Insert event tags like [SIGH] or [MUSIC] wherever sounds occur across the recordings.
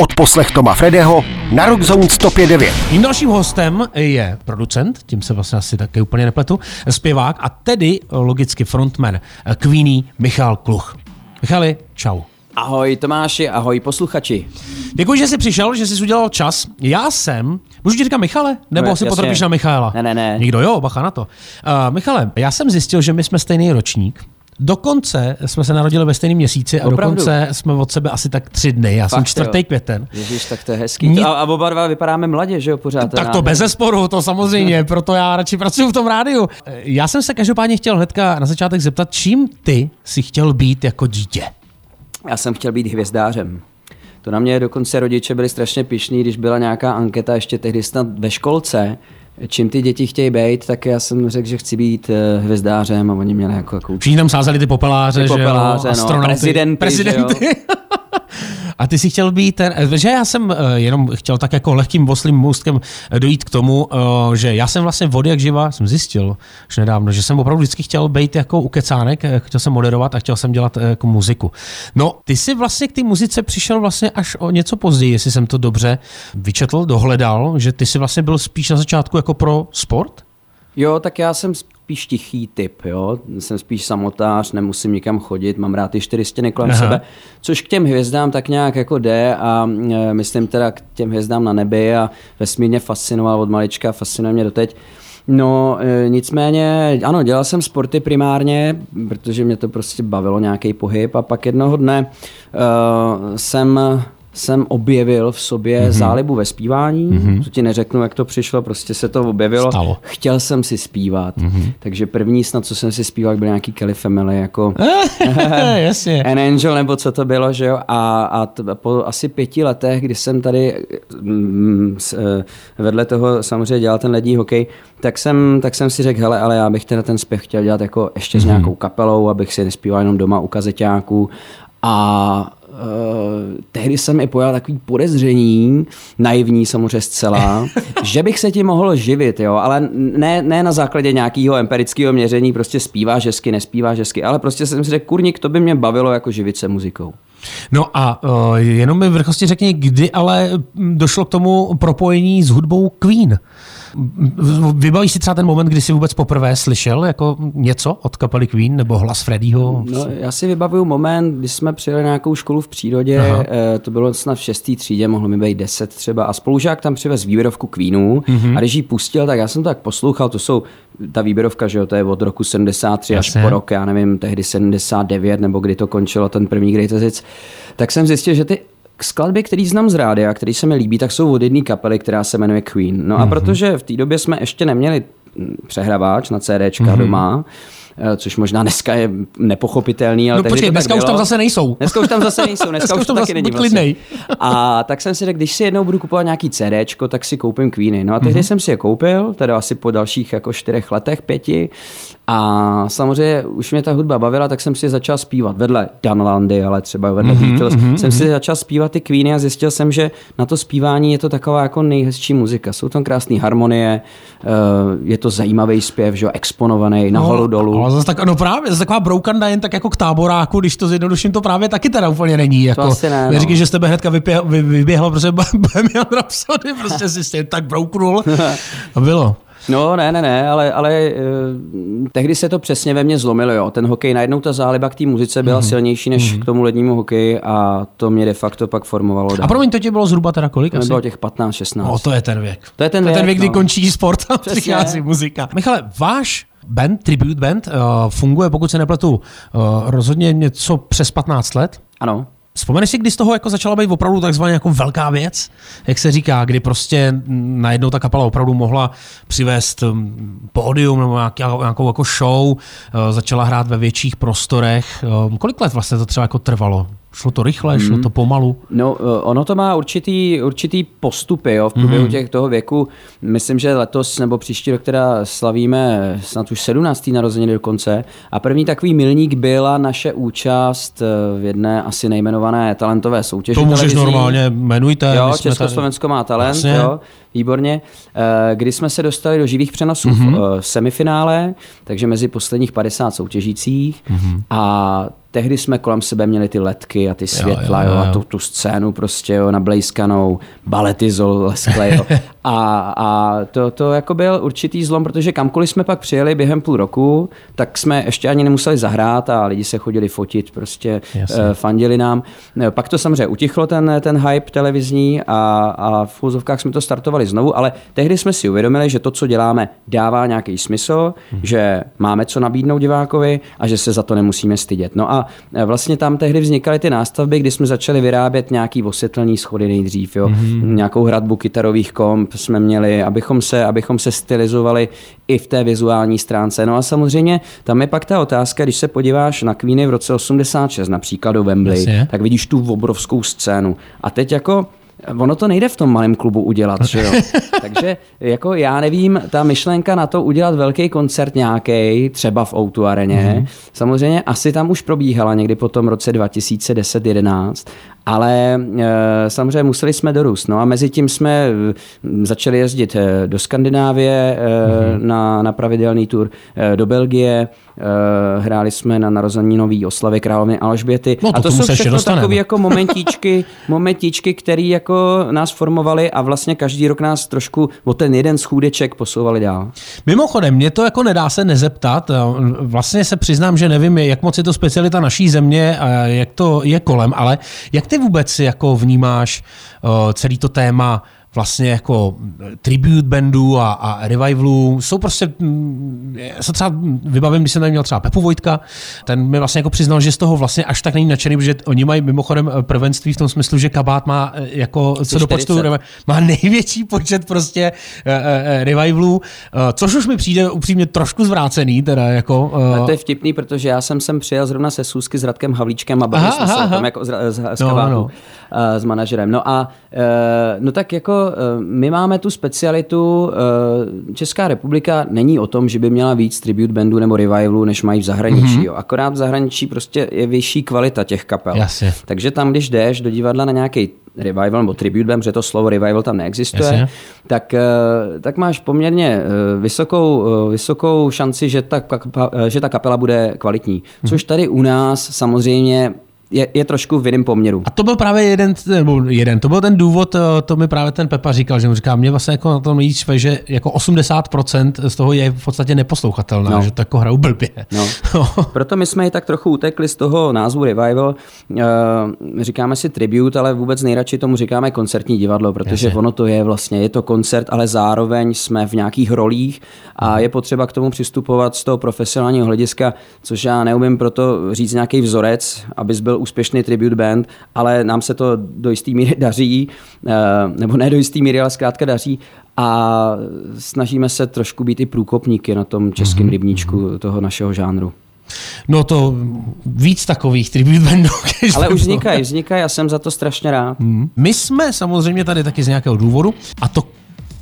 Od poslech Toma Fredeho na Rockzone 105.9. Mým dalším hostem je producent, tím se vlastně asi taky úplně nepletu, zpěvák a tedy logicky frontman Queenie Michal Kluch. Michali, čau. Ahoj Tomáši, ahoj posluchači. Děkuji, že jsi přišel, že jsi udělal čas. Já jsem, můžu ti říkat Michale? Nebo No, si potrpíš na Michaela? Ne, ne, ne. Nikdo, jo, bacha na to. Uh, Michale, já jsem zjistil, že my jsme stejný ročník. Dokonce jsme se narodili ve stejném měsíci a Opravdu? dokonce jsme od sebe asi tak tři dny. Já jsem Fakt, čtvrtý jo. květen. Ježíš, tak to je hezký. Ni- A, a oba dva vypadáme mladě, že jo, pořád. Tak to bez zesporu, to samozřejmě, [LAUGHS] proto já radši pracuji v tom rádiu. Já jsem se každopádně chtěl hnedka na začátek zeptat, čím ty si chtěl být jako dítě? Já jsem chtěl být hvězdářem. To na mě dokonce rodiče byli strašně pišní, když byla nějaká anketa ještě tehdy snad ve školce, čím ty děti chtějí být, tak já jsem řekl, že chci být eh, hvězdářem a oni měli jako, jako Všichni tam sázeli ty popeláře, Ty popeláře, že jo, no, prezidenty, prezidenty. [LAUGHS] A ty si chtěl být ten, že já jsem eh, jenom chtěl tak jako lehkým oslým můstkem eh, dojít k tomu, eh, že já jsem vlastně vody jak živa, jsem zjistil už nedávno, že jsem opravdu vždycky chtěl být jako ukecánek, chtěl jsem moderovat a chtěl jsem dělat jako muziku. No, ty jsi vlastně k té muzice přišel vlastně až o něco později, jestli jsem to dobře vyčetl, dohledal, že ty jsi vlastně byl spíš na začátku jako pro sport? Jo, tak já jsem spíš tichý typ, jo. Jsem spíš samotář, nemusím nikam chodit, mám rád ty čtyři stěny kolem Aha. Sebe, což k těm hvězdám tak nějak jako jde a e, myslím teda k těm hvězdám na nebi a vesmírně fascinoval od malička, fascinuje mě doteď. No, e, nicméně, ano, dělal jsem sporty primárně, protože mě to prostě bavilo nějaký pohyb a pak jednoho dne uh, jsem jsem objevil v sobě Mhm. mm-hmm. zálibu ve zpívání, mm-hmm. to ti neřeknu, jak to přišlo, prostě se to objevilo. Stalo. Chtěl jsem si zpívat, Mhm. mm-hmm. takže první snad, co jsem si zpíval, byl nějaký Kelly Family, jako [LAUGHS] Jasně. [LAUGHS] An Angel, nebo co to bylo, že jo? A, a t- po asi pěti letech, kdy jsem tady mm, s, eh, vedle toho samozřejmě dělal ten lední hokej, tak jsem, tak jsem si řekl, hele, ale já bych teda ten zpěv chtěl dělat jako ještě s Mhm. nějakou kapelou, abych si nespíval jenom doma u kazeťáků. A tehdy jsem i pojal takový podezření, naivní samozřejmě zcela, [LAUGHS] že bych se tím mohl živit, jo, ale ne, ne na základě nějakého empirického měření, prostě zpíváš hezky, nespíváš hezky, ale prostě jsem si řekl, kurník, to by mě bavilo jako živit se muzikou. No a uh, jenom mi v rychlosti řekni, kdy ale mm, došlo k tomu propojení s hudbou Queen. Vybavíš si třeba ten moment, kdy jsi vůbec poprvé slyšel jako něco od kapely Queen nebo hlas Freddyho? No, já si vybavuju moment, kdy jsme přijeli na nějakou školu v přírodě, Aha. eh, to bylo snad v šestý třídě, mohlo mi být deset třeba, a spolužák tam přivez výběrovku Queenů mm-hmm. a když ji pustil, tak já jsem to tak poslouchal, to jsou, ta výběrovka, že jo, to je od roku 73 Jasně. až po rok, já nevím, tehdy 79, nebo kdy to končilo, ten první Greatest Hits, tak jsem zjistil, že ty skladby, který znám z rádia, který se mi líbí, tak jsou od jedné kapely, která se jmenuje Queen. No a mm-hmm. protože v té době jsme ještě neměli mm, přehrávač na CDčka mm-hmm. doma, což možná dneska je nepochopitelný, ale No počkej, dneska už bylo. tam zase nejsou. Dneska už tam zase nejsou, dneska, [LAUGHS] Dneska už už to tam taky zase není klidnej. A tak jsem si řekl, když si jednou budu kupovat nějaký CDčko, tak si koupím Queeny. No a tehdy Mhm. jsem si je koupil, teda asi po dalších jako čtyřech letech, pěti. A samozřejmě už mě ta hudba bavila, tak jsem si začal zpívat vedle Danlandy, ale třeba vedle Mhm, mm-hmm, Beatles. jsem si začal zpívat ty Queeny a zjistil jsem, že na to zpívání je to taková jako nejhezčí muzika. Jsou tam krásné harmonie, eh, je to zajímavý zpěv, že jo, exponovaný, nahoru dolů. Ale zase tak, no právě, zase taková broukanda jen tak jako k táboráku, když to zjednoduším, to právě taky teda úplně není. Jako, asi ne, no. Neříkej, že z tebe hnedka vypě, vy, vyběhlo, protože [LAUGHS] Bohemian Rhapsody, prostě si s tím tak brouknul. [LAUGHS] A bylo. No, ne, ne, ne, ale, ale uh, tehdy se to přesně ve mně zlomilo, jo. Ten hokej, najednou ta záliba k té muzice byla mm-hmm. silnější než mm-hmm. k tomu lednímu hokeji a to mě de facto pak formovalo dál. A promiň, to tě bylo zhruba teda kolik? To Asi? bylo těch 15, 16. No, to je ten věk. To je ten to je ten věk, věk, kdy no. končí sport a přichází muzika. Michale, váš band, Tribute Band, uh, funguje, pokud se nepletu, uh, rozhodně něco přes 15 let. Ano. Vzpomeneš si, kdy z toho jako začala být opravdu takzvaně jako velká věc, jak se říká, kdy prostě najednou ta kapela opravdu mohla přivést mm, pódium nebo nějaký, nějakou jako show, eh, začala hrát ve větších prostorech. Eh, Kolik let vlastně to třeba jako trvalo? Šlo to rychle, šlo to pomalu? No, eh, ono to má určitý, určitý postupy jo, v průběhu Mhm. mm-hmm. těch toho věku. Myslím, že letos nebo příští rok teda slavíme snad už 17. narozeniny dokonce. A první takový milník byla naše účast eh, v jedné asi nejmenované talentové soutěži. To můžeš televizní. normálně, jmenujte. Jo, Československo má talent, Jasně. jo. výborně, eh, kdy jsme se dostali do živých přenosů mm-hmm. v semifinále, takže mezi posledních 50 soutěžících mm-hmm. a tehdy jsme kolem sebe měli ty letky a ty světla jo, jo, jo, jo. a tu, tu scénu prostě jo, nablejskanou, balety [LAUGHS] leskle, jo. A, a to, to jako byl určitý zlom, protože kamkoliv jsme pak přijeli během půl roku, tak jsme ještě ani nemuseli zahrát a lidi se chodili fotit, prostě uh, fandili nám. Pak to samozřejmě utichlo ten, ten hype televizní a, a v úzovkách jsme to startovali znovu, ale tehdy jsme si uvědomili, že to, co děláme, dává nějaký smysl, hmm. že máme co nabídnout divákovi a že se za to nemusíme stydět. No a E, vlastně tam tehdy vznikaly ty nástavby, kdy jsme začali vyrábět nějaký osvětelný schody nejdřív, jo. Mm-hmm. nějakou hradbu kytarových komp jsme měli, abychom se, abychom se stylizovali i v té vizuální stránce. No a samozřejmě tam je pak ta otázka, když se podíváš na Queeny v roce 86, například do Wembley, Jasně. tak vidíš tu obrovskou scénu. A teď jako Ono to nejde v tom malém klubu udělat, že jo? [LAUGHS] Takže jako já nevím, ta myšlenka na to udělat velký koncert nějaký, třeba v Outu areně, mm-hmm. samozřejmě asi tam už probíhala někdy po tom roce 2010-11 ale e, samozřejmě museli jsme dorůst. No a mezi tím jsme e, začali jezdit e, do Skandinávie mm-hmm. na, na pravidelný tur, do Belgie, hráli jsme na narozeninové oslavy královny Alžběty. No, to a to jsou všechno takové jako momentíčky, [LAUGHS] momentíčky, které jako nás formovali a vlastně každý rok nás trošku o ten jeden schůdeček posouvali dál. Mimochodem, mě to jako nedá se nezeptat. Vlastně se přiznám, že nevím, jak moc je to specialita naší země, jak to je kolem, ale jak ty ty vůbec jako vnímáš uh, celý to téma vlastně jako tribute bandů a, a revivalů. Jsou prostě, mm, já se třeba vybavím, když jsem tady měl třeba Pepu Vojtka, ten mi vlastně jako přiznal, že z toho vlastně až tak není nadšený, protože oni mají mimochodem prvenství v tom smyslu, že kabát má eh, jako co do počtu, má největší počet prostě uh, uh, revivalů, uh, což už mi přijde upřímně trošku zvrácený, teda jako. Uh... to je vtipný, protože já jsem sem přijel zrovna se Sůzky s Radkem Havlíčkem a bavili jsme se aha. tam jako z, z, z, no, no. Uh, s manažerem. No a uh, no tak jako Eh, my máme tu specialitu, eh, Česká republika není o tom, že by měla víc tribute bandů nebo revivalů, než mají v zahraničí. Mm-hmm. Akorát v zahraničí prostě je vyšší kvalita těch kapel. Jasně. Takže tam, když jdeš do divadla na nějaký revival nebo tribute band, protože to slovo revival tam neexistuje, tak, eh, tak máš poměrně vysokou, vysokou šanci, že ta, že ta kapela bude kvalitní. Což mhm. tady u nás samozřejmě je, je trošku v jiném poměru. A to byl právě jeden, nebo jeden, to byl ten důvod, eh, to mi právě ten Pepa říkal, že mu říká, mě vlastně jako na tom nejvíc že jako 80% z toho je v podstatě neposlouchatelná, no. že to jako hrajou blbě. No. [LAUGHS] Proto my jsme i tak trochu utekli z toho názvu Revival. Uh, říkáme si tribute, ale vůbec nejradši tomu říkáme koncertní divadlo, protože Jasně. ono to je vlastně, je to koncert, ale zároveň jsme v nějakých rolích a je potřeba k tomu přistupovat z toho profesionálního hlediska, což já neumím proto říct nějaký vzorec, abys byl úspěšný tribute band, ale nám se to do jisté míry [LAUGHS] daří, eh, nebo ne do jisté míry, ale zkrátka daří a snažíme se trošku být i průkopníky na tom českém mm-hmm. rybníčku toho našeho žánru. No to víc takových tribute bandů. [LAUGHS] Ale už vznikají, vznikají a jsem za to strašně rád. Mm. My jsme samozřejmě tady taky z nějakého důvodu a to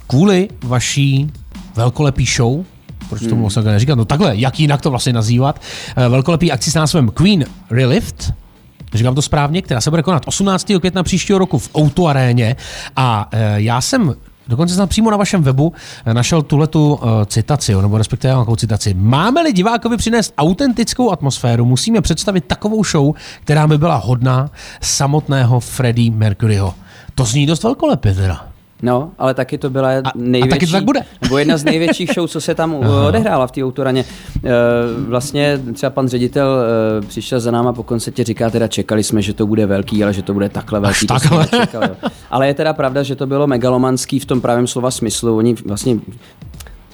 kvůli vaší velkolepý show, proč tomu hmm. vlastně neříkat? No takhle, jak jinak to vlastně nazývat? Eh, velkolepý akci s názvem Queen Relift, říkám to správně, která se bude konat 18. května příštího roku v Outu aréně a e, já jsem Dokonce jsem přímo na vašem webu e, našel tuhletu uh, citaci, nebo respektive nějakou citaci. Máme-li divákovi přinést autentickou atmosféru, musíme představit takovou show, která by byla hodná samotného Freddie Mercuryho. To zní dost velkolepě teda. No, ale taky to byla největší, a taky to tak bude. nebo jedna z největších show, co se tam odehrála v té autoraně. Eh, vlastně třeba pan ředitel eh, přišel za náma po koncertě, říká teda čekali jsme, že to bude velký, ale že to bude takhle velký. Až takhle. Čekali, ale je teda pravda, že to bylo megalomanský v tom pravém slova smyslu. Oni vlastně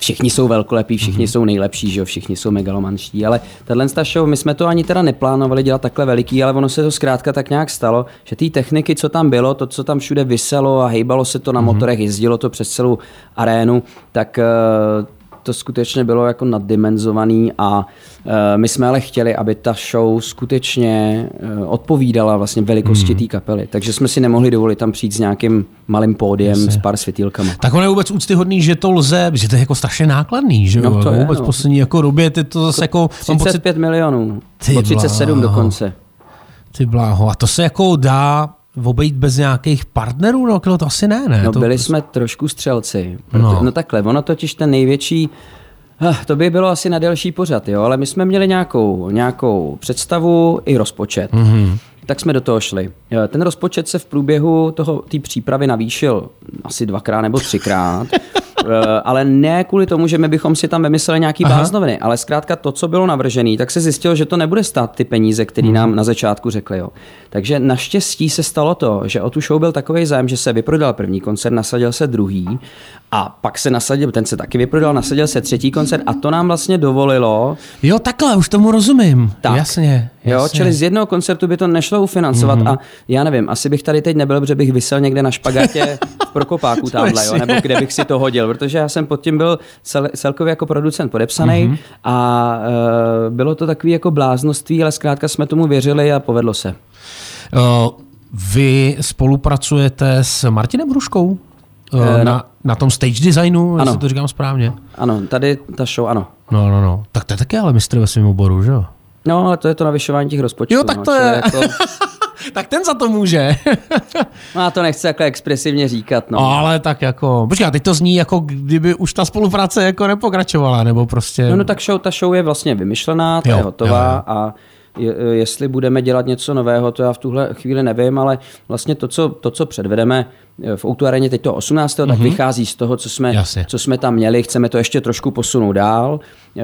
všichni jsou velkolepí, všichni mm-hmm. jsou nejlepší, že jo, všichni jsou megalomanští, ale tenhle show, my jsme to ani teda neplánovali dělat takhle veliký, ale ono se to zkrátka tak nějak stalo, že ty techniky, co tam bylo, to, co tam všude vyselo a hejbalo se to na mm-hmm. motorech, jezdilo to přes celou arénu, tak uh, to skutečně bylo jako naddimenzovaný a uh, my jsme ale chtěli, aby ta show skutečně uh, odpovídala vlastně velikosti mm. té kapely. Takže jsme si nemohli dovolit tam přijít s nějakým malým pódiem Jasně. s pár světílkama. Tak on je vůbec úctyhodný, že to lze, že to je jako strašně nákladný, že no, to je, vůbec no. poslední jako době, ty to zase jako... 35 pocit... milionů, ty 37 bláho. dokonce. Ty bláho, a to se jako dá obejít bez nějakých partnerů? No, to asi ne, ne? No to byli prostě- jsme trošku střelci. Proto, No. no. no takhle, ono totiž ten největší, ah, to by bylo asi na delší pořad, jo, ale my jsme měli nějakou, nějakou představu i rozpočet. Mm-hmm. Tak jsme do toho šli. Eh, Ten rozpočet se v průběhu toho té přípravy navýšil asi dvakrát nebo třikrát. [LAUGHS] Eh, ale ne kvůli tomu, že my bychom si tam vymysleli nějaký bláznoviny, ale zkrátka to, co bylo navržené, tak se zjistilo, že to nebude stát ty peníze, které nám na začátku řekli. Jo. Takže naštěstí se stalo to, že o tu show byl takový zájem, že se vyprodal první koncert, nasadil se druhý a pak se nasadil, ten se taky vyprodal, nasadil se třetí koncert a to nám vlastně dovolilo Jo, takhle, už tomu rozumím. Tak. Jasně. Jo, jasně. čili z jednoho koncertu by to nešlo ufinancovat Mhm. mm-hmm. a já nevím, asi bych tady teď nebyl, protože bych vysel někde na špagátě v [LAUGHS] Prokopáku tamhle, jo, nebo kde bych si to hodil, protože já jsem pod tím byl cel, celkově jako producent podepsaný Mhm. mm-hmm. a e, bylo to takový jako bláznoství, ale zkrátka jsme tomu věřili a povedlo se. Uh, vy spolupracujete s Martinem Hruškou? Uh, Eh, na, na tom stage designu, jestli Ano. to říkám správně. Ano, tady ta show, ano. No, no, no. Tak to je taky ale mistr ve svém oboru, že jo? No, ale to je to navyšování těch rozpočtů. Jo, tak no, to čili je. Jako, [LAUGHS] tak ten za to může. [LAUGHS] no, já to nechci takhle expresivně říkat. No. No, ale tak jako, počkej, a teď to zní jako kdyby už ta spolupráce jako nepokračovala, nebo prostě... No, no tak show, ta show je vlastně vymyšlená, ta Jo, je hotová jo, a je, jestli budeme dělat něco nového, to já v tuhle chvíli nevím, ale vlastně to, co, to, co předvedeme eh, v Outu Areně teď to 18. Mm-hmm. tak vychází z toho, co jsme, Mhm. Jasně. co jsme tam měli, chceme to ještě trošku posunout dál, eh,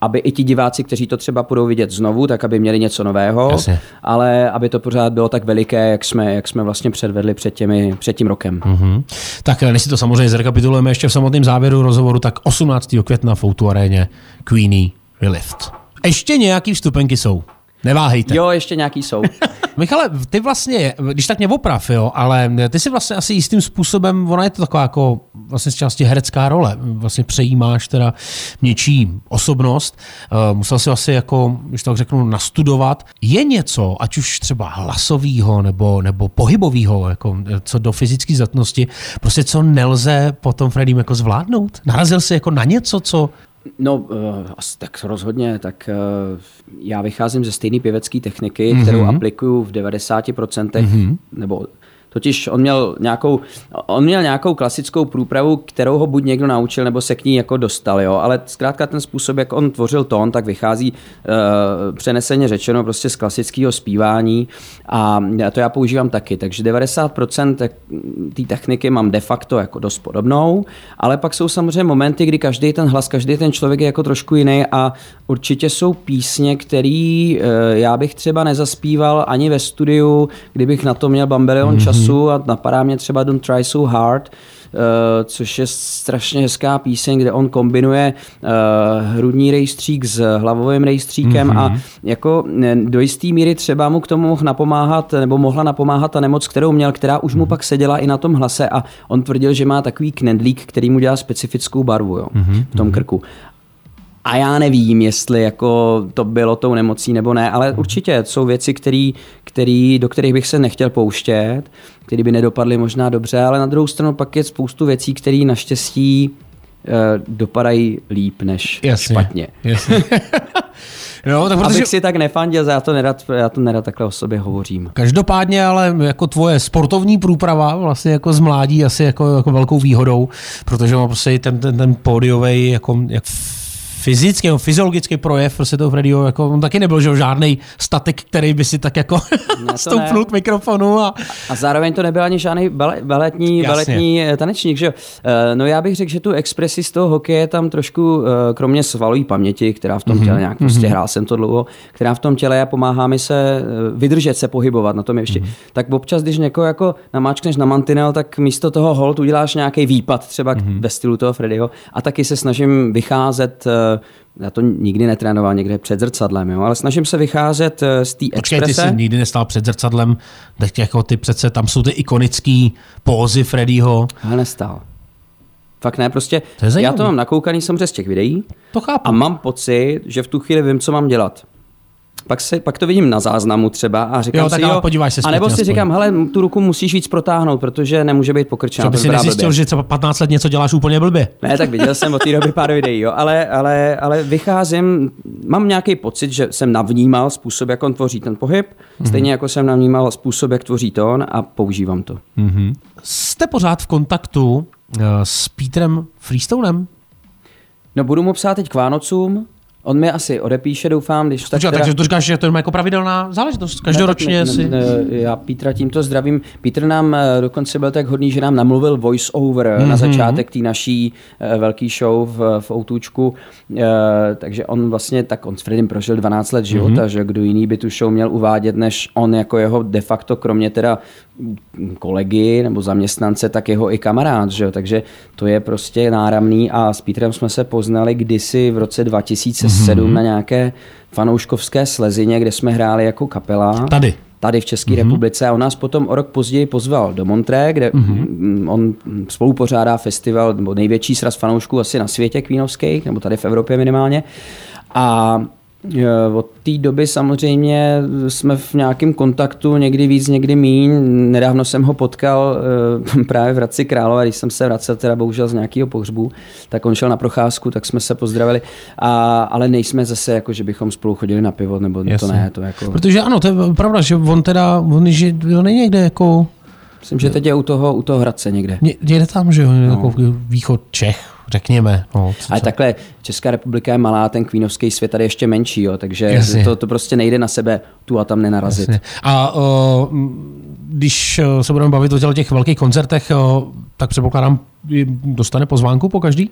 aby i ti diváci, kteří to třeba budou vidět znovu, tak aby měli něco nového, Jasně. ale aby to pořád bylo tak veliké, jak jsme, jak jsme vlastně předvedli před, těmi, před tím rokem. Mhm. Tak než si to samozřejmě zrekapitulujeme ještě v samotném závěru rozhovoru, tak 18. května v Outu aréně Queenie Relift. Ještě nějaký vstupenky jsou. Neváhejte. Jo, ještě nějaký jsou. [LAUGHS] Michale, ty vlastně, když tak mě oprav, jo, ale ty si vlastně asi jistým způsobem, ona je to taková jako vlastně z části herecká role, vlastně přejímáš teda něčí osobnost, uh, musel si asi jako, když tak řeknu, nastudovat. Je něco, ať už třeba hlasovýho nebo, nebo pohybovýho, jako co do fyzické zdatnosti, prostě co nelze potom Freddym jako zvládnout? Narazil jsi jako na něco, co No, asi tak rozhodně, tak já vycházím ze stejné pěvecké techniky, mm-hmm. kterou aplikuju v 90%, mm-hmm. nebo totiž on měl, nějakou, on měl nějakou klasickou průpravu, kterou ho buď někdo naučil, nebo se k ní jako dostal, jo? ale zkrátka ten způsob, jak on tvořil tón, tak vychází uh, přeneseně řečeno prostě z klasického zpívání a to já používám taky, takže 90% te- té techniky mám de facto jako dost podobnou, ale pak jsou samozřejmě momenty, kdy každý ten hlas, každý ten člověk je jako trošku jiný a určitě jsou písně, který eh, já bych třeba nezaspíval ani ve studiu, kdybych na to měl bambelion mm-hmm. času a napadá mě třeba Don't Try So Hard, Uh, což je strašně hezká píseň, kde on kombinuje uh, hrudní rejstřík s hlavovým rejstříkem mm-hmm. a jako ne, do jisté míry třeba mu k tomu mohl napomáhat, nebo mohla napomáhat ta nemoc, kterou měl, která už mu pak seděla i na tom hlase a on tvrdil, že má takový knedlík, který mu dělá specifickou barvu jo, mm-hmm. v tom krku. A já nevím, jestli jako to bylo tou nemocí nebo ne, ale určitě jsou věci, který, který, do kterých bych se nechtěl pouštět, které by nedopadly možná dobře, ale na druhou stranu pak je spoustu věcí, které naštěstí eh, dopadají líp než Jasně. špatně. Jasně. [LAUGHS] no, tak protože... Abych si tak nefandil, já to nerad, já to nerad takhle o sobě hovořím. Každopádně ale jako tvoje sportovní průprava vlastně jako z mládí asi jako, jako velkou výhodou, protože má prostě ten, ten, ten pódiový jako, jak fyzický, no, fyziologický projev prostě toho Freddyho, jako on taky nebyl že, žádný statik, který by si tak jako [LAUGHS] stoupnul ne. k mikrofonu a A zároveň to nebyl ani žádný bale, baletní, baletní eh, tanečník, že jo? Eh, No já bych řekl, že tu expresi z toho hokeje tam trošku, eh, kromě svalové paměti, která v tom těle nějak prostě hrál jsem to dlouho, která v tom těle a pomáhá mi se vydržet se pohybovat na tom ještě. Tak občas, když někoho jako namáčkneš na mantinel, tak místo toho hold uděláš nějaký výpad třeba mm ve stylu toho Freddyho a taky se snažím vycházet já to nikdy netrénoval někde před zrcadlem, jo, ale snažím se vycházet eh, z té Počkej, ty exprese. jsi nikdy nestál před zrcadlem, tak jako ty přece, tam jsou ty ikonické pózy Freddyho. Ale nestál. Fakt ne, prostě To já to mám nakoukaný samozřejmě z těch videí To chápu. a mám pocit, že v tu chvíli vím, co mám dělat. Pak, se, pak to vidím na záznamu třeba a říkám Jo, tak si, ale jo, podíváš se a nebo si aspoň. říkám, hele, tu ruku musíš víc protáhnout, protože nemůže být pokrčená. Že by si nezjistil, blbě. že třeba 15 let něco děláš úplně blbě. Ne, tak viděl jsem od té doby pár videí, jo, ale, ale, ale vycházím, mám nějaký pocit, že jsem navnímal způsob, jak on tvoří ten pohyb, Mhm. stejně jako jsem navnímal způsob, jak tvoří tón a používám to. Jste pořád v kontaktu eh, s Petrem Freestonem? No budu mu psát teď k Vánocům, on mi asi odepíše, doufám, když tak Počkej, teda... takže to říkáš, že to je jako pravidelná záležitost. Každoročně Ne, tak si... ne, ne, já Petra tímto zdravím. Petr nám eh, dokonce byl tak hodný, že nám namluvil voice over mm-hmm. Mhm. na začátek té naší eh, velký show v, v Outůčku. Eh, takže on vlastně, tak on s Fredim prožil 12 let života, Mhm. mm-hmm. že kdo jiný by tu show měl uvádět, než on jako jeho de facto, kromě teda kolegy nebo zaměstnance, tak jeho i kamarád, že jo? takže to je prostě náramný a s Petrem jsme se poznali kdysi v roce 2007 Mhm. mm-hmm. na nějaké fanouškovské slezině, kde jsme hráli jako kapela Tady. tady v České mm-hmm. republice a on nás potom o rok později pozval do Montré, kde mm-hmm. on spolupořádá festival, nebo největší sraz fanoušků asi na světě kvínovských, nebo tady v Evropě minimálně. A od té doby samozřejmě jsme v nějakém kontaktu, někdy víc, někdy míň. Nedávno jsem ho potkal e, [LAUGHS] právě v Hradci Králové, když jsem se vracel teda bohužel z nějakého pohřbu, tak on šel na procházku, tak jsme se pozdravili, a, ale nejsme zase jako, že bychom spolu chodili na pivo, nebo to Jasně. ne, to jako... Protože ano, to je pravda, že on teda, on, že on je někde jako, Myslím, že teď je u toho, u toho Hradce někde. ně- někde tam, že jo, jako východ Čech, řekněme. No, co- Ale co- takhle, Česká republika je malá, ten kvínovský svět tady je ještě menší, jo, takže Jasně. to, to prostě nejde na sebe tu a tam nenarazit. Jasně. A o, když o, se budeme bavit o těch velkých koncertech, o, tak předpokládám, dostane pozvánku po každý?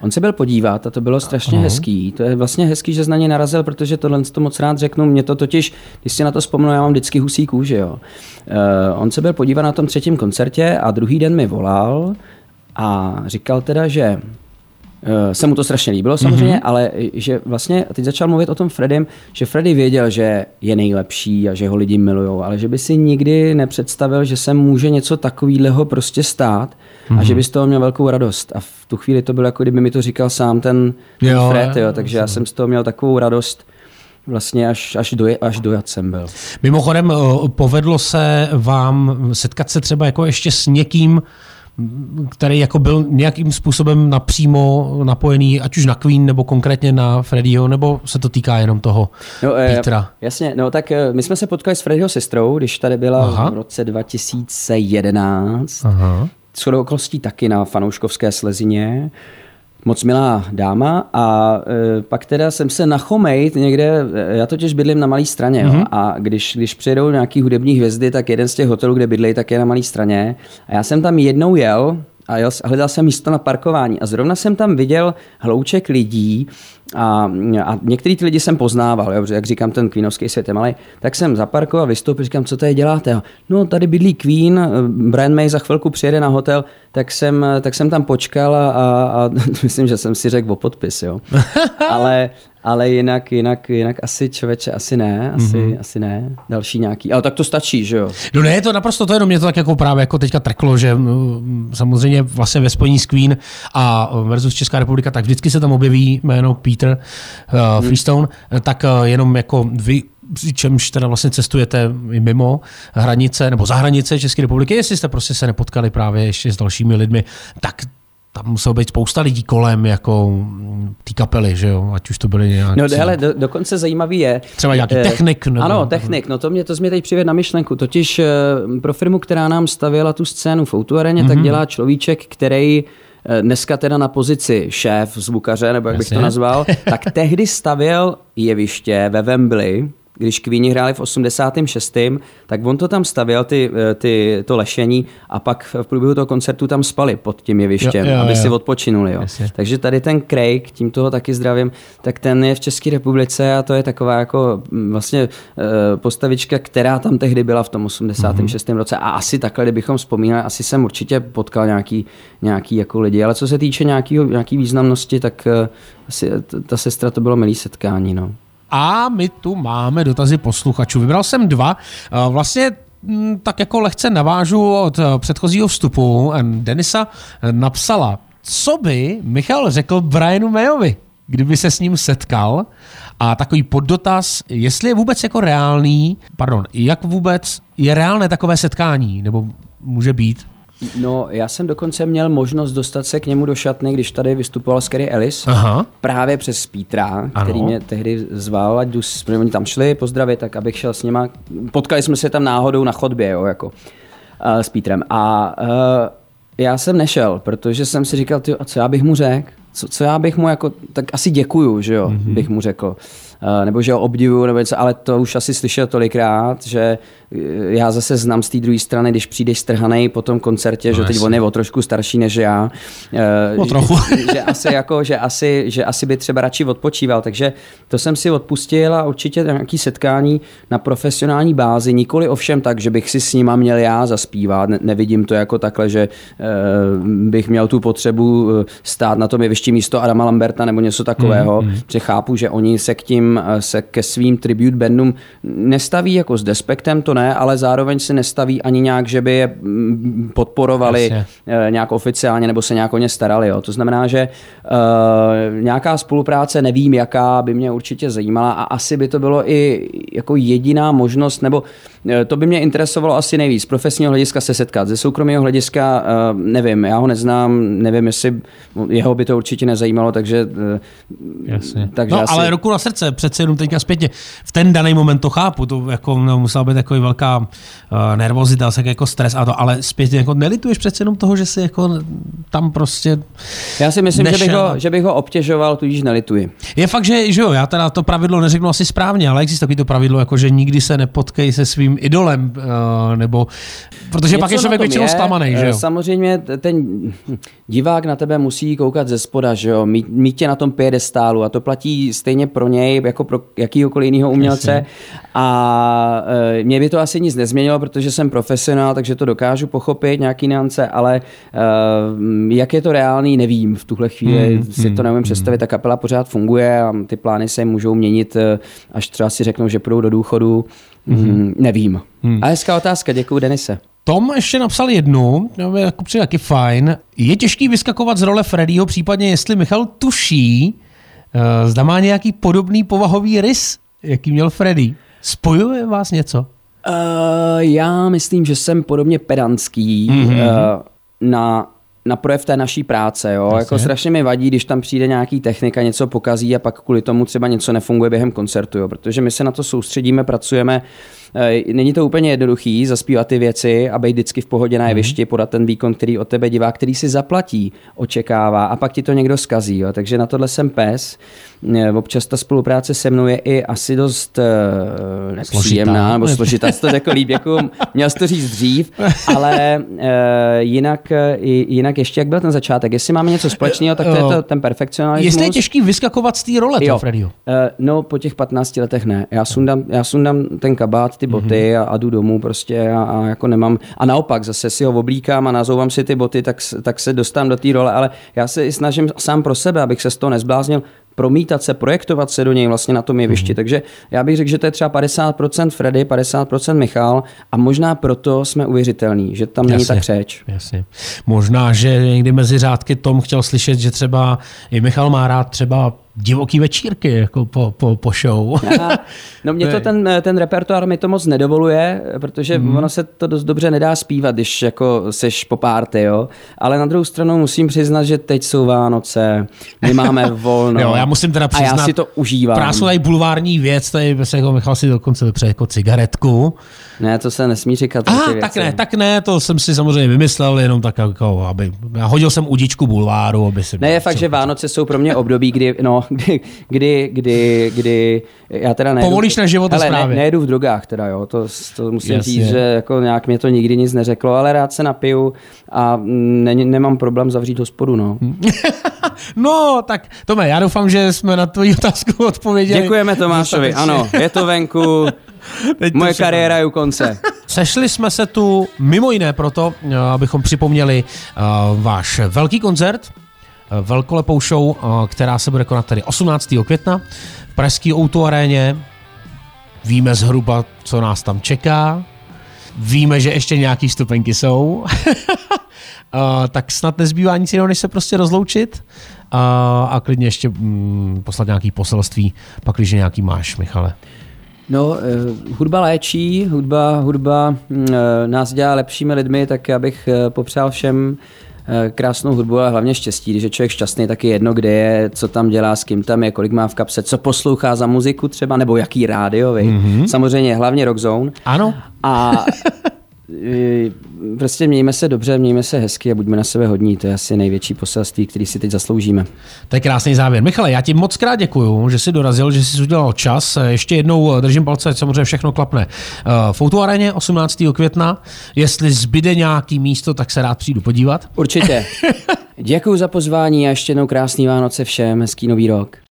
On se byl podívat a to bylo strašně hezký. To je vlastně hezký, že jsi na ně narazil, protože tohle to moc rád řeknu. Mě to totiž, když si na to vzpomenu, já mám vždycky husí kůži. Jo. Uh, on se byl podívat na tom třetím koncertě a druhý den mi volal a říkal teda, že Uh, se mu to strašně líbilo samozřejmě, mm-hmm. ale že vlastně teď začal mluvit o tom Fredim, že Freddy věděl, že je nejlepší a že ho lidi milují, ale že by si nikdy nepředstavil, že se může něco takového prostě stát mm-hmm. a že by z toho měl velkou radost. A v tu chvíli to bylo jako kdyby mi to říkal sám ten, ten Jo, Fred, jo, takže já jsem z toho měl takovou radost vlastně až, až, do, až dojat jsem byl. Mimochodem, o, povedlo se vám setkat se třeba jako ještě s někým, který jako byl nějakým způsobem napřímo napojený, ať už na Queen, nebo konkrétně na Freddieho, nebo se to týká jenom toho No, eh, Petra? Jasně, no tak eh, my jsme se potkali s Freddyho sestrou, když tady byla Aha. v roce 2011. Aha. shodou okolností taky na fanouškovské slezině. Moc milá dáma a e, pak teda jsem se nachomejt někde, e, já totiž bydlím na malé straně Mhm. jo, a když, když přijedou nějaký hudební hvězdy, tak jeden z těch hotelů, kde bydlej, tak je na malé straně a já jsem tam jednou jel a jel, a hledal jsem místo na parkování a zrovna jsem tam viděl hlouček lidí a, a některý ty lidi jsem poznával, jo, jak říkám, ten Queenovský svět je malý, tak jsem zaparkoval, vystoupil, říkám, co tady děláte? No, tady bydlí Queen, eh, Brian May za chvilku přijede na hotel, tak jsem, tak jsem tam počkal a, a, a [LAUGHS] myslím, že jsem si řekl o podpis, jo. [LAUGHS] ale, ale jinak, jinak, jinak asi člověče, asi ne, asi, mm-hmm. asi ne. Další nějaký, ale tak to stačí, že jo. No ne, to naprosto to jenom mě to tak jako právě jako teďka treklo, že mm, samozřejmě vlastně ve spojení s Queen a versus Česká republika, tak vždycky se tam objeví jméno Peter uh, Freestone, tak uh, jenom jako vy čemž teda vlastně cestujete i mimo hranice nebo za hranice České republiky, jestli jste prostě se nepotkali právě ještě s dalšími lidmi, tak tam muselo být spousta lidí kolem jako mm, té kapely, že jo, ať už to byly nějak... No hele, do, dokonce zajímavý je. Třeba nějaký technik, nebo- Ano, technik, no to mě, to mě teď přived na myšlenku. Totiž pro firmu, která nám stavěla tu scénu v Mhm. mm-hmm. tak dělá človíček, který dneska teda na pozici šéf zvukaře, nebo jak bych to nazval, tak tehdy stavěl jeviště ve Wembley, když Queeni hráli v 86. tak on to tam stavěl, ty, eh, ty, to lešení, a pak v průběhu toho koncertu tam spali pod tím jevištěm, Jo, jo, aby jo. si odpočinuli. Jo. Jasně. Takže tady ten Craig, tím toho taky zdravím, tak ten je v České republice a to je taková jako mm, vlastně eh, postavička, která tam tehdy byla v tom 86. Mhm. roce a asi takhle, kdybychom vzpomínali, asi jsem určitě potkal nějaký, nějaký jako lidi, ale co se týče nějaký, nějaký významnosti, tak eh, asi ta sestra to bylo milý setkání. No. A my tu máme dotazy posluchačů. Vybral jsem dva. Eh, Vlastně mm, tak jako lehce navážu od eh, předchozího vstupu. Denisa eh, napsala, co by Michal řekl Brianu Mayovi, kdyby se s ním setkal A takový poddotaz, jestli je vůbec jako reálný, pardon, jak vůbec je reálné takové setkání, nebo může být? No, já jsem dokonce měl možnost dostat se k němu do šatny, když tady vystupoval Scary Ellis. Aha. Právě přes Pítra, který Ano. mě tehdy zval, ať jdu, protože oni tam šli pozdravit, tak abych šel s nima. Potkali jsme se tam náhodou na chodbě, jo, jako uh, s Pítrem. A uh, já jsem nešel, protože jsem si říkal, ty, a co já bych mu řekl? Co, co já bych mu jako, tak asi děkuju, že jo, mm-hmm. bych mu řekl. Uh, nebo že ho obdivuju, nebo něco, ale to už asi slyšel tolikrát, že uh, já zase znám z té druhé strany, když přijdeš strhanej po tom koncertě, že teď on je o trošku starší než já. Uh, O trochu. že, [LAUGHS] že asi jako, že asi, že asi by třeba radši odpočíval, takže to jsem si odpustil a určitě nějaký setkání na profesionální bázi, nikoli ovšem tak, že bych si s nima měl já zaspívat, ne, nevidím to jako takhle, že uh, bych měl tu potřebu eh, stát na tom jevišti místo Adama Lamberta nebo něco takového, mm, mm. že chápu, že oni se k tím, eh, se ke svým tribute bandům nestaví jako s despektem, to ne, ale zároveň se nestaví ani nějak, že by je mm, podporovali Jasně. eh, nějak oficiálně nebo se nějak o ně starali. Jo. To znamená, že uh, nějaká spolupráce, nevím jaká, by mě určitě zajímala a asi by to bylo i jako jediná možnost, nebo eh, to by mě interesovalo asi nejvíc. Z profesního hlediska se setkat, ze soukromého hlediska uh, nevím, já ho neznám, nevím, jestli jeho by to určitě nezajímalo, takže, uh, Jasně. takže no, asi... ale ruku na srdce, přece jenom teďka zpětně. V ten daný moment to chápu, to jako no, musela být takový velká uh, nervozita, tak jako stres a to, ale zpětně jako nelituješ přece jenom toho, že si jako tam prostě... Já si myslím, že bych, ho, že bych ho obtěžoval, tudíž nelituji. Je fakt, že, že jo, já teda to pravidlo neřeknu asi správně, ale existuje takový to pravidlo, jako že nikdy se nepotkej se svým idolem, uh, nebo... Protože pak je Něco člověk většinou zklamaný, že Eh, jo? Samozřejmě t- ten divák na tebe musí koukat ze spoda, že jo? Mít, mít tě na tom piedestálu a to platí stejně pro něj, jako pro jakýhokoliv jiného umělce. Jasně. A e, mě by to asi nic nezměnilo, protože jsem profesionál, takže to dokážu pochopit, nějaký nuance, ale e, jak je to reálný, nevím. V tuhle chvíli Hmm, si to neumím představit. Ta kapela pořád funguje a ty plány se můžou měnit, až třeba si řeknou, že půjdou do důchodu. Mm, nevím. A hezká otázka, děkuji Denise. Tom ještě napsal jednu, no, jako přijde taky fajn. Je těžký vyskakovat z role Freddyho, případně jestli Michal tuší, uh, zda má nějaký podobný povahový rys, jaký měl Freddy. Spojuje vás něco? Uh, já myslím, že jsem podobně pedantský mm-hmm. uh, na, na projev té naší práce. Jo? Jako strašně mi vadí, když tam přijde nějaký technika, něco pokazí a pak kvůli tomu třeba něco nefunguje během koncertu. Jo? Protože my se na to soustředíme, pracujeme. Uh, není to úplně jednoduchý zaspívat ty věci a být vždycky v pohodě na jevišti, podat ten výkon, který od tebe divák, který si zaplatí, očekává a pak ti to někdo skazí. Jo? Takže na tohle jsem pes. Eh, Občas ta spolupráce se mnou je i asi dost uh, nepříjemná, [LAUGHS] Složitá. nebo složitá, to řekl líp, jako měl jsi to říct dřív, ale uh, jinak, jinak ještě jak byl ten začátek, jestli máme něco společného, tak to je to, ten perfekcionalismus. Jestli je těžký vyskakovat z té role Freddyho. Uh, no, po těch 15 letech ne. Já sundám, já sundám ten kabát, ty boty Mhm. mm-hmm. a, a jdu domů prostě a, a jako nemám. A naopak, zase si ho oblíkám a nazouvám si ty boty, tak, tak se dostám do té role, ale já se i snažím sám pro sebe, abych se z toho nezbláznil, promítat se, projektovat se do něj vlastně na tom jevišti. Mhm. Mm-hmm. Takže já bych řekl, že to je třeba 50% Freddy, 50% Michal a možná proto jsme uvěřitelní, že tam není tak řeč. Jasně. Možná, že někdy mezi řádky Tom chtěl slyšet, že třeba i Michal má rád třeba divoký večírky jako po, po, po show. Aha. No mě [LAUGHS] to ten, ten repertoár mi to moc nedovoluje, protože Mhm. mm. ono se to dost dobře nedá zpívat, když jako seš po párty, jo. Ale na druhou stranu musím přiznat, že teď jsou Vánoce, my máme [LAUGHS] volno. Jo, já musím teda A přiznat, já si to užívám. Prásnu tady bulvární věc, tady bez jako Michal si dokonce vypře jako cigaretku. Ne, to se nesmí říkat. Aha, tak ne, tak ne, to jsem si samozřejmě vymyslel, jenom tak jako, aby, já hodil jsem udičku bulváru, aby si... Ne, je fakt, že Vánoce jsou pro mě období, kdy, no, kdy, kdy, kdy, kdy já teda nejedu, Povolíš na život a hele, ne, nejedu v drogách teda, jo, to, to musím Jasně. říct, že jako nějak mě to nikdy nic neřeklo, ale rád se napiju a ne, nemám problém zavřít hospodu, no. [LAUGHS] No, tak Tome, já doufám, že jsme na tvoji otázku odpověděli. Děkujeme Tomášovi, ano, je to venku, [LAUGHS] Teď to moje všechno. kariéra je u konce. [LAUGHS] Sešli jsme se tu mimo jiné proto, abychom připomněli eh, váš velký koncert, velkolepou show, eh, která se bude konat tady 18. května v Pražské Outu aréně. Víme zhruba, co nás tam čeká. Víme, že ještě nějaký stupenky jsou. [LAUGHS] tak snad nezbývá nic jiného, než se prostě rozloučit a, a klidně ještě mm, poslat nějaký poselství, pak když nějaký máš, Michale. No, eh, hudba léčí, hudba, hudba mm, eh, nás dělá lepšími lidmi, tak já bych eh, popřál všem krásnou hudbu, ale hlavně štěstí. Když je člověk šťastný, tak je jedno, kde je, co tam dělá, s kým tam je, kolik má v kapse, co poslouchá za muziku třeba, nebo jaký rádio, mm-hmm. Samozřejmě hlavně Rockzone. Ano. A [LAUGHS] prostě mějme se dobře, mějme se hezky a buďme na sebe hodní. To je asi největší poselství, který si teď zasloužíme. To je krásný závěr. Michale, já ti moc krát děkuju, že jsi dorazil, že jsi udělal čas. Ještě jednou držím palce, samozřejmě všechno klapne. V Foutu areně 18. května. Jestli zbyde nějaký místo, tak se rád přijdu podívat. Určitě. [LAUGHS] Děkuji za pozvání a ještě jednou krásný Vánoce všem, hezký nový rok.